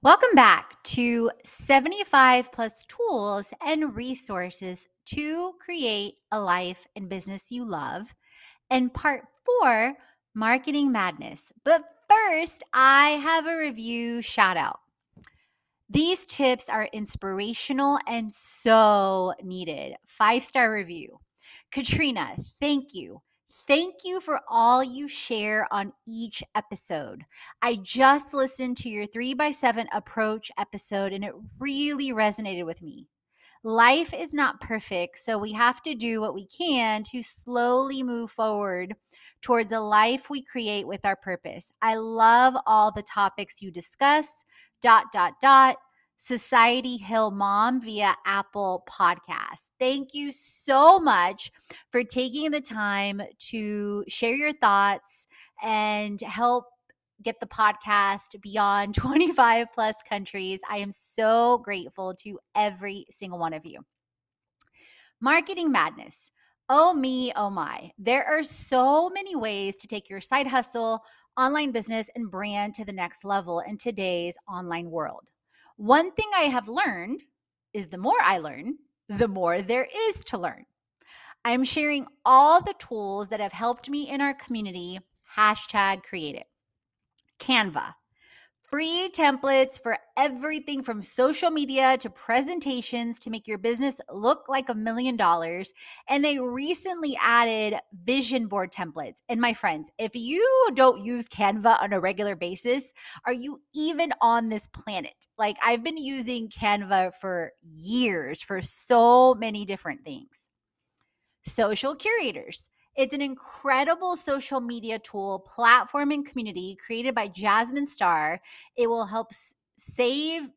Welcome back to 75 plus tools and resources to create a life and business you love, and part four, marketing madness. But first, I have a review shout out. These tips are inspirational and so needed. Five star review. Katrina, thank you. Thank you for all you share on each episode. I just listened to your three by seven approach episode and it really resonated with me. Life is not perfect, so we have to do what we can to slowly move forward towards a life we create with our purpose. I love all the topics you discuss. Dot, dot, dot. Society Hill Mom via Apple Podcast. Thank you so much for taking the time to share your thoughts and help get the podcast beyond 25 plus countries. I am so grateful to every single one of you. Marketing madness. Oh, me, oh, my. There are so many ways to take your side hustle, online business, and brand to the next level in today's online world. One thing I have learned is the more I learn, the mm-hmm. more there is to learn. I'm sharing all the tools that have helped me in our community. Hashtag create it. Canva. Free templates for everything from social media to presentations to make your business look like a million dollars. And they recently added vision board templates. And my friends, if you don't use Canva on a regular basis, are you even on this planet? Like, I've been using Canva for years for so many different things. Social curators. It's an incredible social media tool, platform, and community created by Jasmine Star. It will help save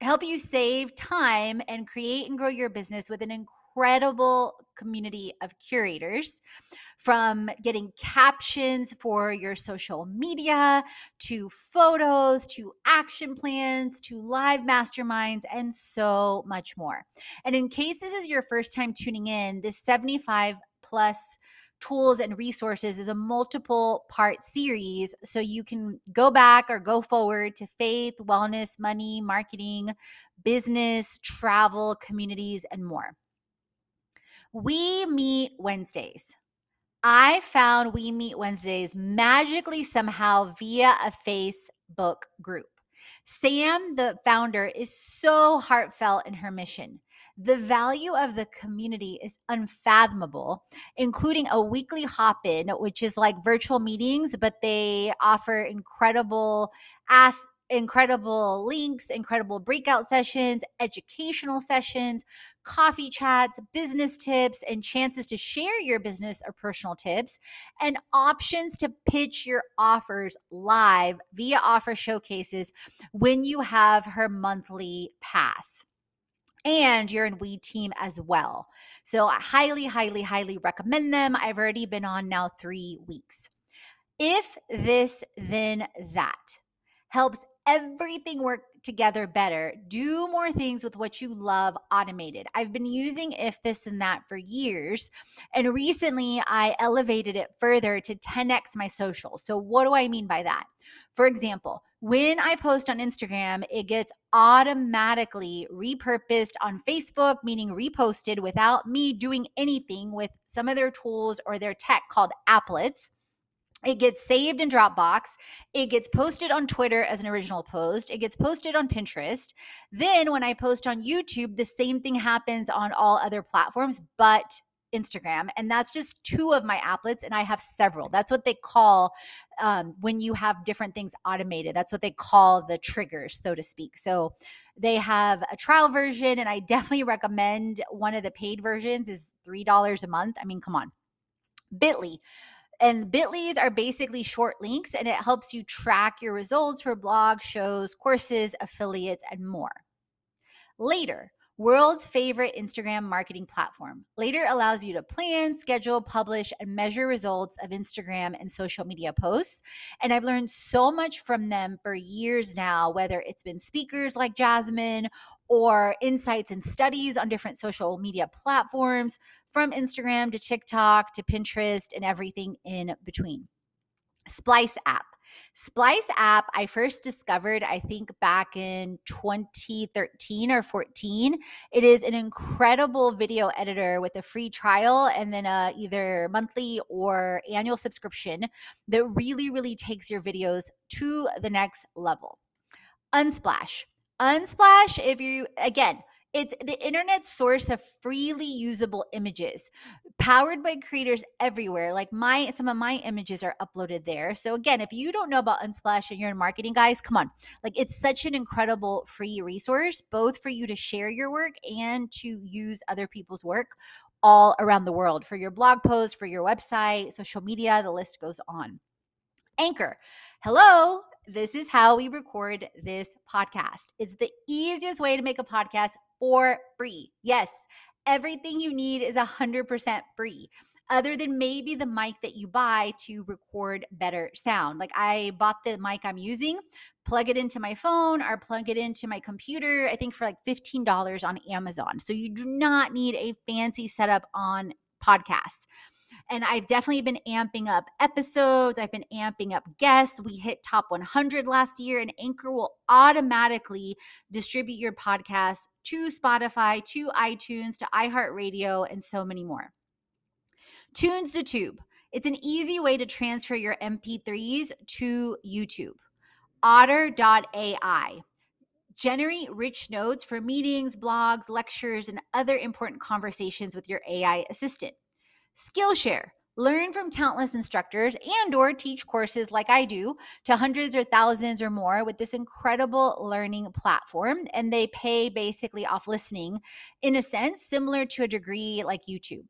help you save time and create and grow your business with an incredible community of curators from getting captions for your social media to photos to action plans to live masterminds and so much more. And in case this is your first time tuning in, this 75 plus tools and resources is a multiple part series. So you can go back or go forward to faith, wellness, money, marketing, business, travel, communities, and more. We meet Wednesdays. I found We Meet Wednesdays magically somehow via a Facebook group. Sam, the founder, is so heartfelt in her mission. The value of the community is unfathomable, including a weekly hop in, which is like virtual meetings, but they offer incredible ask incredible links, incredible breakout sessions, educational sessions, coffee chats, business tips, and chances to share your business or personal tips, and options to pitch your offers live via offer showcases when you have her monthly pass and you're in We Team as well. So I highly, highly, highly recommend them. I've already been on now three weeks. If this, then that helps everything work together better. Do more things with what you love automated. I've been using if this and that for years. And recently I elevated it further to 10x my social. So, what do I mean by that? For example, when I post on Instagram, it gets automatically repurposed on Facebook, meaning reposted without me doing anything with some of their tools or their tech called applets It gets saved in Dropbox. It gets posted on Twitter as an original post. It gets posted on Pinterest. Then, when I post on YouTube, the same thing happens on all other platforms, but Instagram. And that's just two of my applets, and I have several. That's what they call um, when you have different things automated. That's what they call the triggers, so to speak. So they have a trial version, and I definitely recommend one of the paid versions is $3 a month. I mean, come on. Bitly. And Bitly's are basically short links, and it helps you track your results for blogs, shows, courses, affiliates, and more. Later, world's favorite Instagram marketing platform. Later allows you to plan, schedule, publish, and measure results of Instagram and social media posts. And I've learned so much from them for years now, whether it's been speakers like Jasmine or insights and studies on different social media platforms, from Instagram to TikTok to Pinterest and everything in between. Splice app. Splice app, I first discovered, I think back in 2013 or 14. It is an incredible video editor with a free trial and then a either monthly or annual subscription that really, really takes your videos to the next level. Unsplash. Unsplash, if you, again, it's the internet's source of freely usable images, powered by creators everywhere. Like my some of my images are uploaded there. So again, if you don't know about Unsplash and you're in marketing, guys, come on. Like it's such an incredible free resource, both for you to share your work and to use other people's work all around the world for your blog posts, for your website, social media, the list goes on. Anchor. Hello, this is how we record this podcast. It's the easiest way to make a podcast for free. Yes, everything you need is 100% free other than maybe the mic that you buy to record better sound. Like I bought the mic I'm using, plug it into my phone or plug it into my computer, I think for like $15 on Amazon. So you do not need a fancy setup on podcasts. And I've definitely been amping up episodes. I've been amping up guests. We hit top 100 last year, and Anchor will automatically distribute your podcast to Spotify, to iTunes, to iHeartRadio, and so many more. Tunes to Tube. It's an easy way to transfer your MP3s to YouTube. Otter.ai. Generate rich notes for meetings, blogs, lectures, and other important conversations with your AI assistant. Skillshare. Learn from countless instructors and or teach courses like I do to hundreds or thousands or more with this incredible learning platform and they pay basically off listening in a sense similar to a degree like YouTube.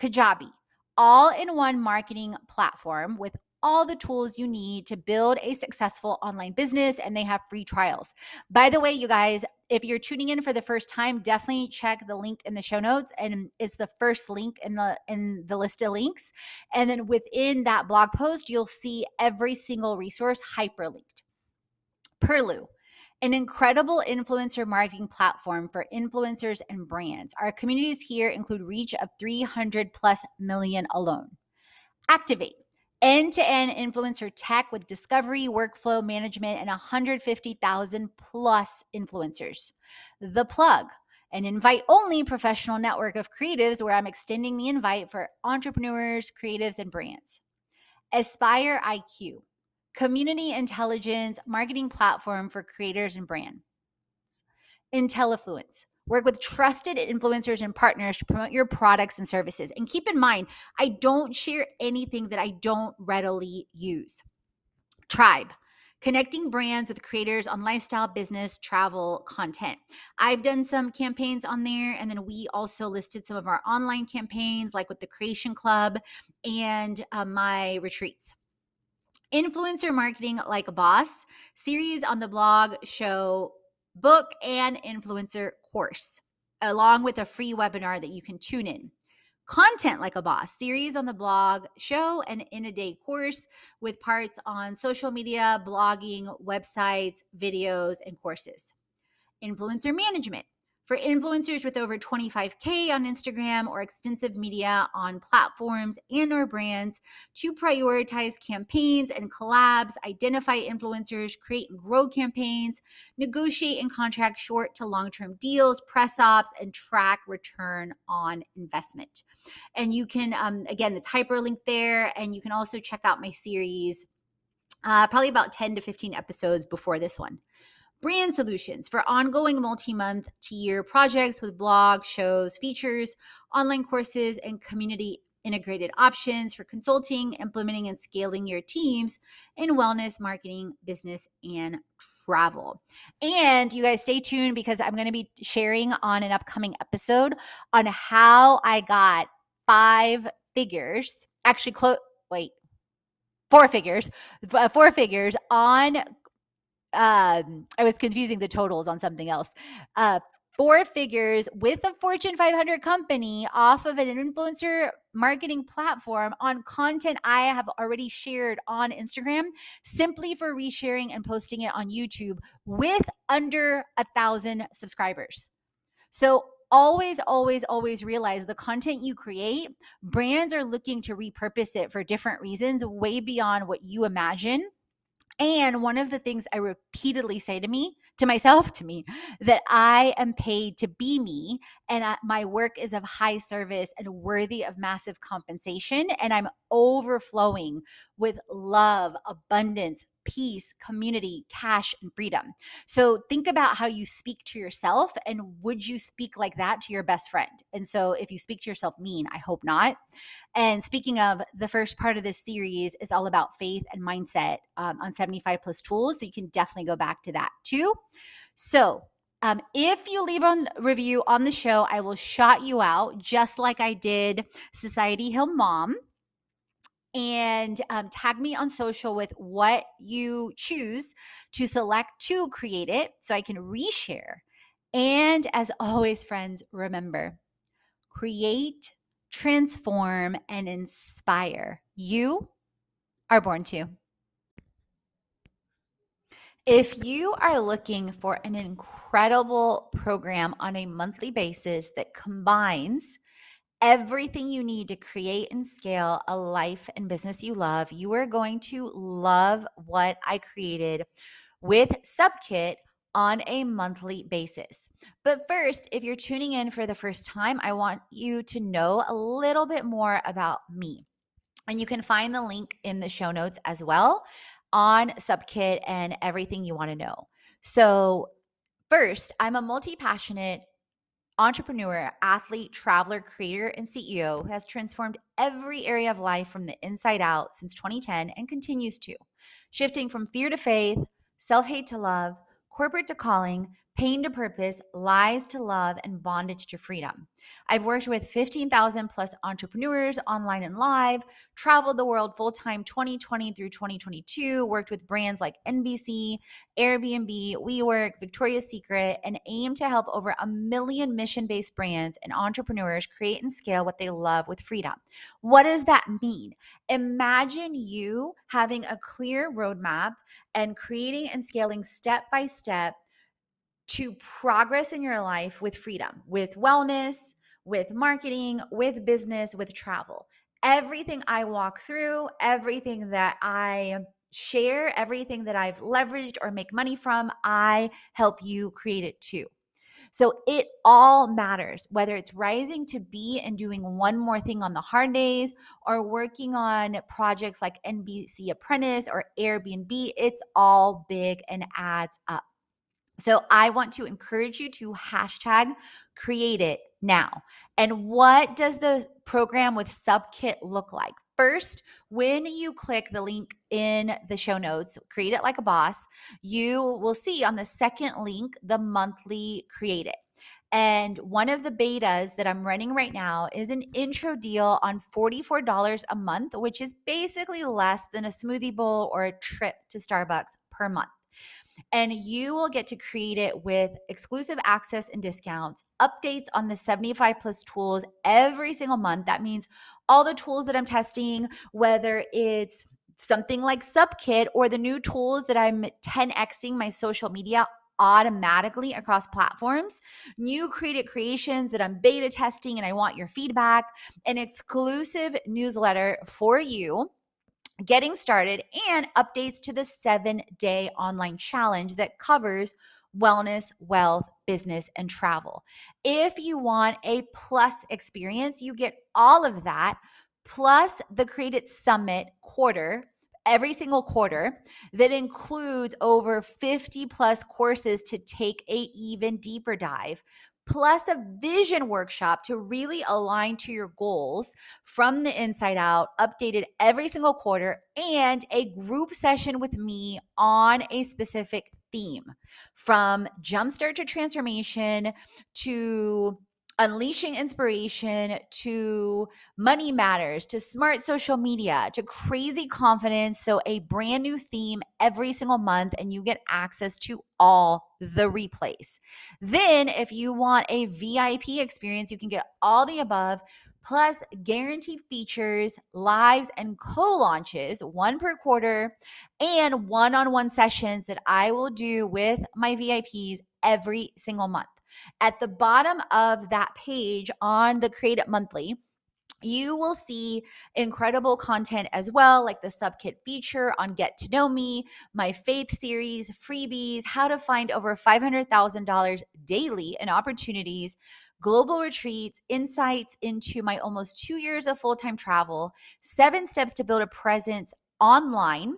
Kajabi all in one marketing platform with all the tools you need to build a successful online business and they have free trials. By the way, you guys, if you're tuning in for the first time, definitely check the link in the show notes and it's the first link in the in the list of links. And then within that blog post, you'll see every single resource hyperlinked. Perlu an incredible influencer marketing platform for influencers and brands. Our communities here include reach of 300 plus million alone. Activate end to end influencer tech with discovery, workflow management, and 150,000 plus influencers. The plug, an invite only professional network of creatives where I'm extending the invite for entrepreneurs, creatives, and brands. Aspire IQ, community intelligence marketing platform for creators and brands. IntelliFluence, Work with trusted influencers and partners to promote your products and services. And keep in mind, I don't share anything that I don't readily use. Tribe connecting brands with creators on lifestyle, business, travel content. I've done some campaigns on there, and then we also listed some of our online campaigns, like with the Creation Club and uh, my retreats. Influencer Marketing Like a Boss series on the blog show book and influencer course, along with a free webinar that you can tune in. Content Like a Boss series on the blog, show, and in a day course with parts on social media, blogging, websites, videos, and courses. Influencer Management For influencers with over 25K on Instagram or extensive media on platforms and or brands to prioritize campaigns and collabs, identify influencers, create and grow campaigns, negotiate and contract short to long-term deals, press ops, and track return on investment. And you can, um, again, it's hyperlinked there. And you can also check out my series, uh, probably about 10 to 15 episodes before this one brand solutions for ongoing multi month to year projects with blogs, shows, features, online courses, and community integrated options for consulting, implementing, and scaling your teams in wellness, marketing, business, and travel. And you guys stay tuned because I'm going to be sharing on an upcoming episode on how I got five figures, actually, close, wait, four figures, four figures on um, I was confusing the totals on something else. Uh, four figures with a Fortune 500 company off of an influencer marketing platform on content I have already shared on Instagram simply for resharing and posting it on YouTube with under a thousand subscribers. So always, always, always realize the content you create, brands are looking to repurpose it for different reasons, way beyond what you imagine. And one of the things I repeatedly say to me, to myself, to me, that I am paid to be me and I, my work is of high service and worthy of massive compensation. And I'm overflowing with love, abundance, peace, community, cash, and freedom. So think about how you speak to yourself and would you speak like that to your best friend? And so if you speak to yourself mean, I hope not. And speaking of, the first part of this series is all about faith and mindset um, on 75 plus tools. So you can definitely go back to that too. So um, if you leave a review on the show, I will shout you out just like I did Society Hill Mom and um, tag me on social with what you choose to select to create it so I can reshare. And as always, friends, remember create, transform, and inspire. You are born to. If you are looking for an incredible program on a monthly basis that combines everything you need to create and scale a life and business you love, you are going to love what I created with Subkit on a monthly basis. But first, if you're tuning in for the first time, I want you to know a little bit more about me. And you can find the link in the show notes as well on Subkit and everything you want to know. So, first, I'm a multi passionate entrepreneur, athlete, traveler, creator, and CEO who has transformed every area of life from the inside out since 2010 and continues to, shifting from fear to faith, self hate to love, corporate to calling, pain to purpose, lies to love, and bondage to freedom. I've worked with 15,000 plus entrepreneurs online and live, traveled the world full time 2020 through 2022, worked with brands like NBC, Airbnb, WeWork, Victoria's Secret, and aim to help over a million mission based brands and entrepreneurs create and scale what they love with freedom. What does that mean? Imagine you having a clear roadmap and creating and scaling step by step to progress in your life with freedom, with wellness, with marketing, with business, with travel. Everything I walk through, everything that I share, everything that I've leveraged or make money from, I help you create it too. So it all matters, whether it's rising to be and doing one more thing on the hard days or working on projects like NBC Apprentice or Airbnb, it's all big and adds up. So I want to encourage you to hashtag create it now. And what does the program with Subkit look like? First, when you click the link in the show notes, create it like a boss, you will see on the second link the monthly create it. And one of the betas that I'm running right now is an intro deal on $44 a month, which is basically less than a smoothie bowl or a trip to Starbucks per month and you will get to create it with exclusive access and discounts, updates on the 75 plus tools every single month. That means all the tools that I'm testing, whether it's something like Subkit or the new tools that I'm 10xing my social media automatically across platforms, new creative creations that I'm beta testing and I want your feedback, an exclusive newsletter for you getting started, and updates to the seven day online challenge that covers wellness, wealth, business, and travel. If you want a plus experience, you get all of that plus the Create It Summit quarter every single quarter that includes over 50 plus courses to take a even deeper dive plus a vision workshop to really align to your goals from the inside out, updated every single quarter, and a group session with me on a specific theme. From jumpstart to transformation to unleashing inspiration to money matters to smart social media to crazy confidence. So, a brand new theme every single month, and you get access to all the replays. Then, if you want a VIP experience, you can get all the above plus guaranteed features, lives, and co launches, one per quarter, and one on one sessions that I will do with my VIPs every single month. At the bottom of that page on the Create It Monthly, you will see incredible content as well, like the subkit feature on Get to Know Me, my faith series, freebies, how to find over $500,000 daily in opportunities, global retreats, insights into my almost two years of full time travel, seven steps to build a presence online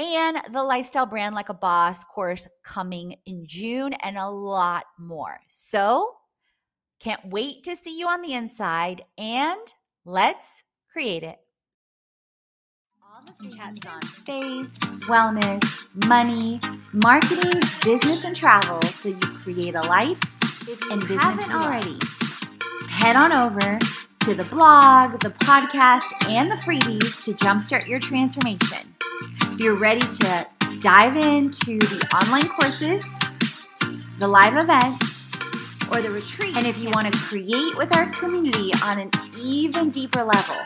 and the Lifestyle Brand Like a Boss course coming in June, and a lot more. So, can't wait to see you on the inside, and let's create it. All the chats on faith, wellness, money, marketing, business, and travel so you create a life and business already. Head on over to the blog, the podcast, and the freebies to jumpstart your transformation. If you're ready to dive into the online courses, the live events, or the retreat, and if you want to create with our community on an even deeper level,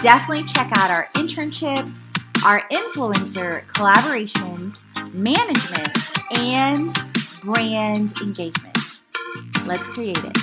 definitely check out our internships, our influencer collaborations, management, and brand engagement. Let's create it.